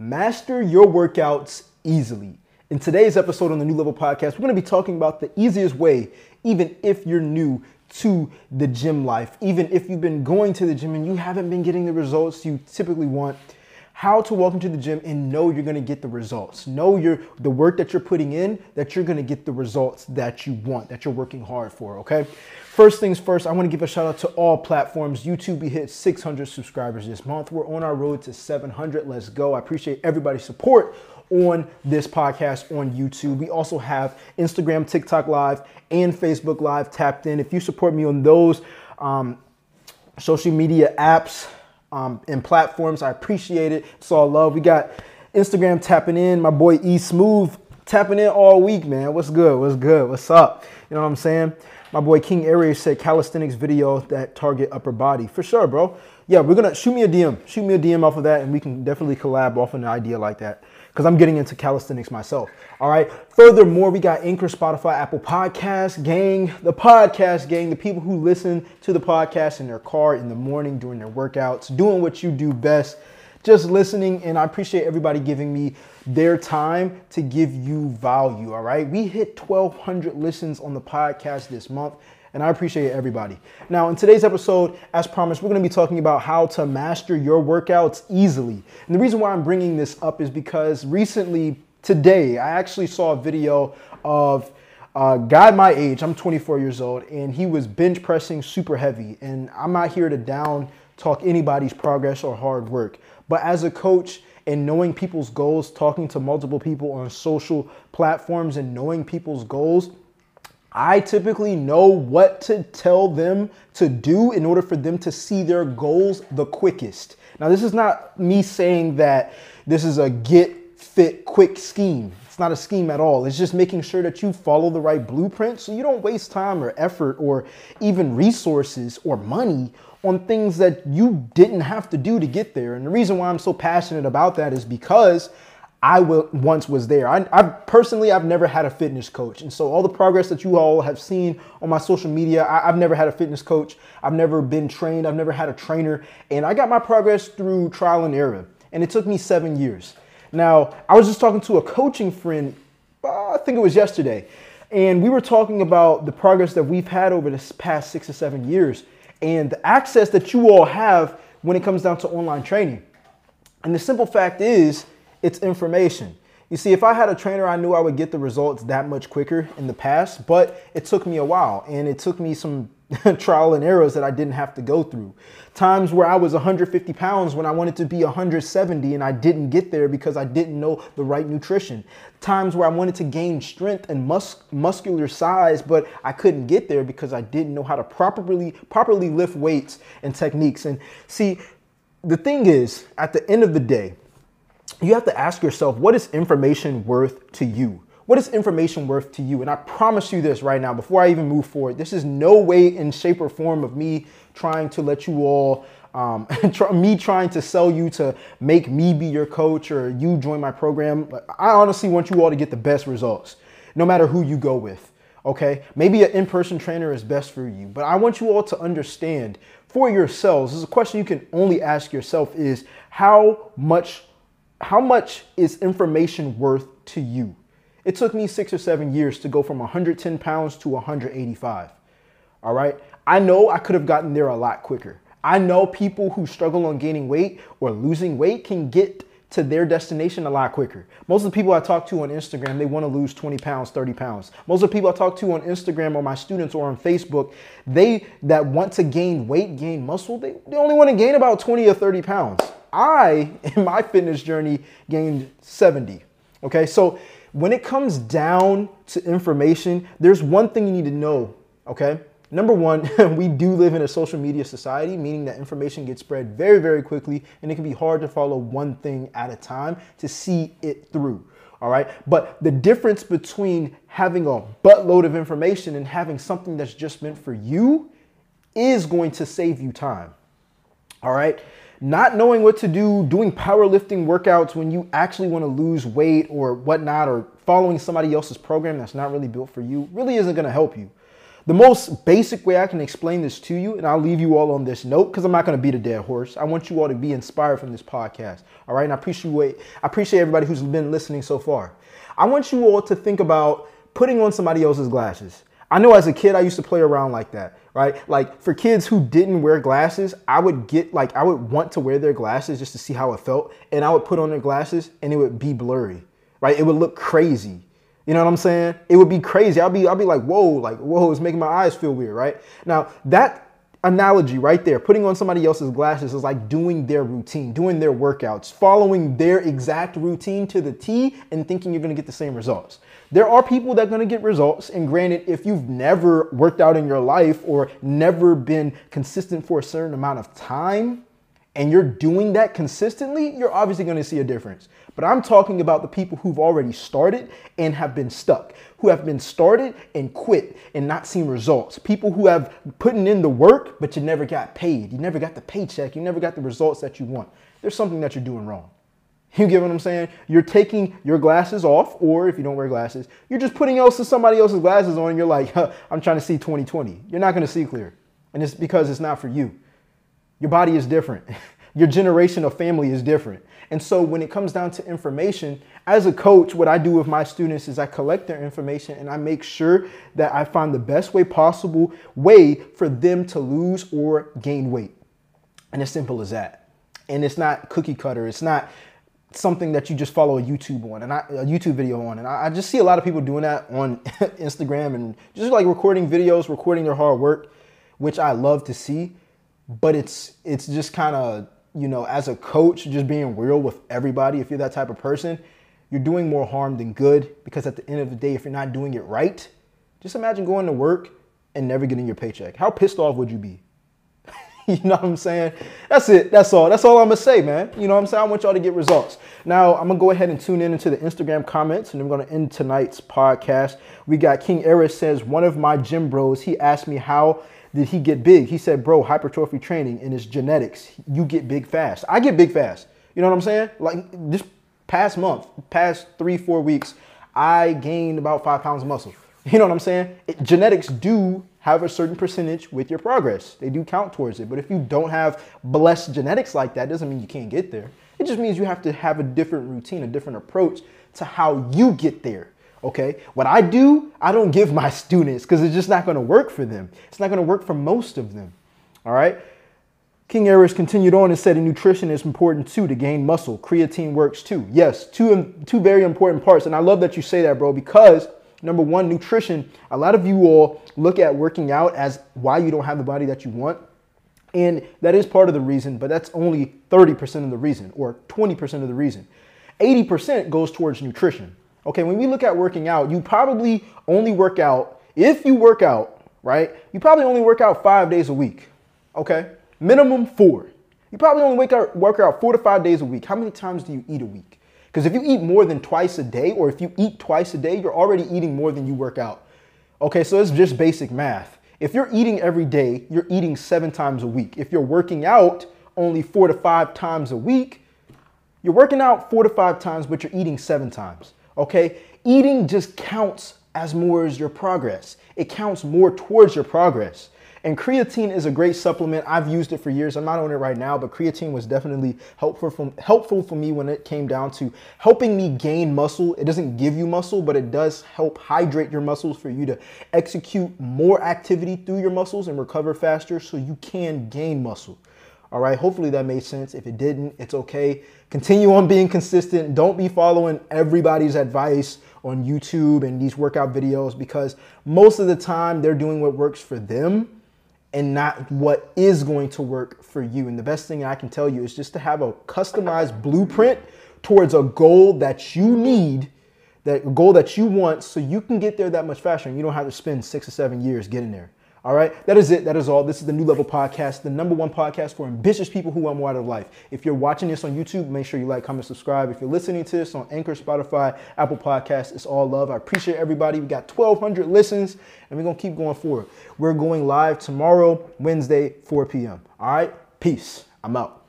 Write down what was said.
Master your workouts easily. In today's episode on the New Level Podcast, we're going to be talking about the easiest way, even if you're new to the gym life, even if you've been going to the gym and you haven't been getting the results you typically want, how to walk into the gym and know you're to get the results. Know your the work that you're putting in that you're to get the results that you want, that you're working hard for, okay? First things first, I want to give a shout out to all platforms. YouTube, we hit 600 subscribers this month. We're on our road to 700. Let's go. I appreciate everybody's support on this podcast on YouTube. We also have Instagram, TikTok Live, and Facebook Live tapped in. If you support me on those um, social media apps um, and platforms, I appreciate it. It's all love. We got Instagram tapping in. My boy E Smooth tapping in all week, man. What's good? What's good? What's up? You know what I'm saying? My boy King Aries said calisthenics video that target upper body. For sure, bro. Yeah, we're gonna shoot me a DM. Shoot me a DM off of that, and we can definitely collab off an idea like that. Because I'm getting into calisthenics myself. All right. Furthermore, we got Anchor, Spotify, Apple Podcast gang, the podcast gang, the people who listen to the podcast in their car in the morning during their workouts, doing what you do best just listening and I appreciate everybody giving me their time to give you value. All right. We hit 1,200 listens on the podcast this month and I appreciate everybody. Now, in today's episode, as promised, we're to be talking about how to master your workouts easily. And the reason why I'm bringing this up is because recently, today, I actually saw a video of a guy my age, I'm 24 years old, and he was bench pressing super heavy. And I'm not here to down talk anybody's progress or hard work. But as a coach and knowing people's goals, talking to multiple people on social platforms and knowing people's goals, I typically know what to tell them to do in order for them to see their goals the quickest. Now, this is not me saying that this is a get fit quick scheme. It's not a scheme at all. It's just making sure that you follow the right blueprint so you don't waste time or effort or even resources or money on things that you didn't have to do to get there. And the reason why I'm so passionate about that is because I will, once was there. I, I, personally, I've never had a fitness coach, and so all the progress that you all have seen on my social media, I, I've never had a fitness coach. I've never been trained. I've never had a trainer, and I got my progress through trial and error, and it took me seven years. Now, I was just talking to a coaching friend. Uh, I think it was yesterday, and we were talking about the progress that we've had over this past six or seven years and the access that you all have when it comes down to online training. And the simple fact is, it's information. You see, if I had a trainer, I knew I would get the results that much quicker in the past, but it took me a while and it took me some trial and errors that I didn't have to go through. Times where I was 150 pounds when I wanted to be 170 and I didn't get there because I didn't know the right nutrition. Times where I wanted to gain strength and mus- muscular size, but I couldn't get there because I didn't know how to properly properly lift weights and techniques. And see, the thing is, at the end of the day, you have to ask yourself, what is information worth to you? What is information worth to you? And I promise you this right now, before I even move forward, this is no way in shape or form of me trying to let you all, um, me trying to sell you to make me be your coach or you join my program. I honestly want you all to get the best results, no matter who you go with. Okay, maybe an in-person trainer is best for you, but I want you all to understand for yourselves. This is a question you can only ask yourself: is how much how much is information worth to you? It took me six or seven years to go from 110 pounds to 185. All right. I know I could have gotten there a lot quicker. I know people who struggle on gaining weight or losing weight can get to their destination a lot quicker. Most of the people I talk to on Instagram, they want to lose 20 pounds, 30 pounds. Most of the people I talk to on Instagram or my students or on Facebook, they that want to gain weight, gain muscle, they, they only want to gain about 20 or 30 pounds. I, in my fitness journey, gained 70. Okay, so when it comes down to information, there's one thing you need to know, okay? Number one, we do live in a social media society, meaning that information gets spread very, very quickly, and it can be hard to follow one thing at a time to see it through. All right. But the difference between having a buttload of information and having something that's just meant for you is going to save you time. All right not knowing what to do, doing powerlifting workouts when you actually want to lose weight or whatnot, or following somebody else's program that's not really built for you, really isn't going to help you. The most basic way I can explain this to you, and I'll leave you all on this note because I'm not going to beat a dead horse. I want you all to be inspired from this podcast. All right. And I appreciate, I appreciate everybody who's been listening so far. I want you all to think about putting on somebody else's glasses. I know as a kid, I used to play around like that, right? Like for kids who didn't wear glasses, I would get like, I would want to wear their glasses just to see how it felt. And I would put on their glasses and it would be blurry, right? It would look crazy. You know what I'm saying? It would be crazy. I'll be, I'll be like, whoa, like, whoa, it's making my eyes feel weird, right? Now that analogy right there, putting on somebody else's glasses is like doing their routine, doing their workouts, following their exact routine to the T and thinking you're gonna get the same results. There are people that are gonna get results, and granted, if you've never worked out in your life or never been consistent for a certain amount of time, and you're doing that consistently, you're obviously gonna see a difference. But I'm talking about the people who've already started and have been stuck, who have been started and quit and not seen results. People who have putting in the work, but you never got paid. You never got the paycheck. You never got the results that you want. There's something that you're doing wrong. You get what I'm saying? You're taking your glasses off, or if you don't wear glasses, you're just putting else somebody else's glasses on. And you're like, huh, I'm trying to see 2020. You're not going to see clear, and it's because it's not for you. Your body is different. Your generation of family is different. And so when it comes down to information, as a coach, what I do with my students is I collect their information and I make sure that I find the best way possible way for them to lose or gain weight. And as simple as that. And it's not cookie cutter. It's not something that you just follow a YouTube on and I, a YouTube video on. And I, I just see a lot of people doing that on Instagram and just like recording videos, recording their hard work, which I love to see. But it's it's just kind of you know, as a coach, just being real with everybody, if you're that type of person, you're doing more harm than good because at the end of the day, if you're not doing it right, just imagine going to work and never getting your paycheck. How pissed off would you be? you know what I'm saying? That's it. That's all. That's all I'm gonna say, man. You know what I'm saying? I want y'all to get results. Now I'm gonna go ahead and tune in into the Instagram comments, and I'm gonna end tonight's podcast. We got King Eris says one of my gym bros. He asked me how did he get big? He said, bro, hypertrophy training and it's genetics. You get big fast. I get big fast. You know what I'm saying? Like this past month, past three, four weeks, I gained about five pounds of muscle. You know what I'm saying? It, genetics do have a certain percentage with your progress. They do count towards it. But if you don't have blessed genetics like that, doesn't mean you can't get there. It just means you have to have a different routine, a different approach to how you get there. Okay, what I do, I don't give my students because it's just not going to work for them. It's not going to work for most of them. All right. King Eris continued on and said, nutrition is important too to gain muscle. Creatine works too. Yes, two, two very important parts. And I love that you say that, bro, because number one, nutrition, a lot of you all look at working out as why you don't have the body that you want. And that is part of the reason, but that's only 30% of the reason or 20% of the reason. 80% goes towards nutrition. Okay, when we look at working out, you probably only work out, if you work out, right, you probably only work out five days a week. Okay, minimum four. You probably only wake work out four to five days a week. How many times do you eat a week? Because if you eat more than twice a day, or if you eat twice a day, you're already eating more than you work out. Okay, so it's just basic math. If you're eating every day, you're eating seven times a week. If you're working out only four to five times a week, you're working out four to five times, but you're eating seven times okay? Eating just counts as more as your progress. It counts more towards your progress. And creatine is a great supplement. I've used it for years. I'm not on it right now, but creatine was definitely helpful for, helpful for me when it came down to helping me gain muscle. It doesn't give you muscle, but it does help hydrate your muscles for you to execute more activity through your muscles and recover faster so you can gain muscle. All right, hopefully that made sense. If it didn't, it's okay. Continue on being consistent. Don't be following everybody's advice on YouTube and these workout videos because most of the time they're doing what works for them and not what is going to work for you. And the best thing I can tell you is just to have a customized blueprint towards a goal that you need, that goal that you want so you can get there that much faster and you don't have to spend six or seven years getting there. All right, that is it. That is all. This is the New Level Podcast, the number one podcast for ambitious people who want more out of life. If you're watching this on YouTube, make sure you like, comment, subscribe. If you're listening to this on Anchor, Spotify, Apple Podcasts, it's all love. I appreciate everybody. We got 1,200 listens, and we're going to keep going forward. We're going live tomorrow, Wednesday, 4 p.m. All right, peace. I'm out.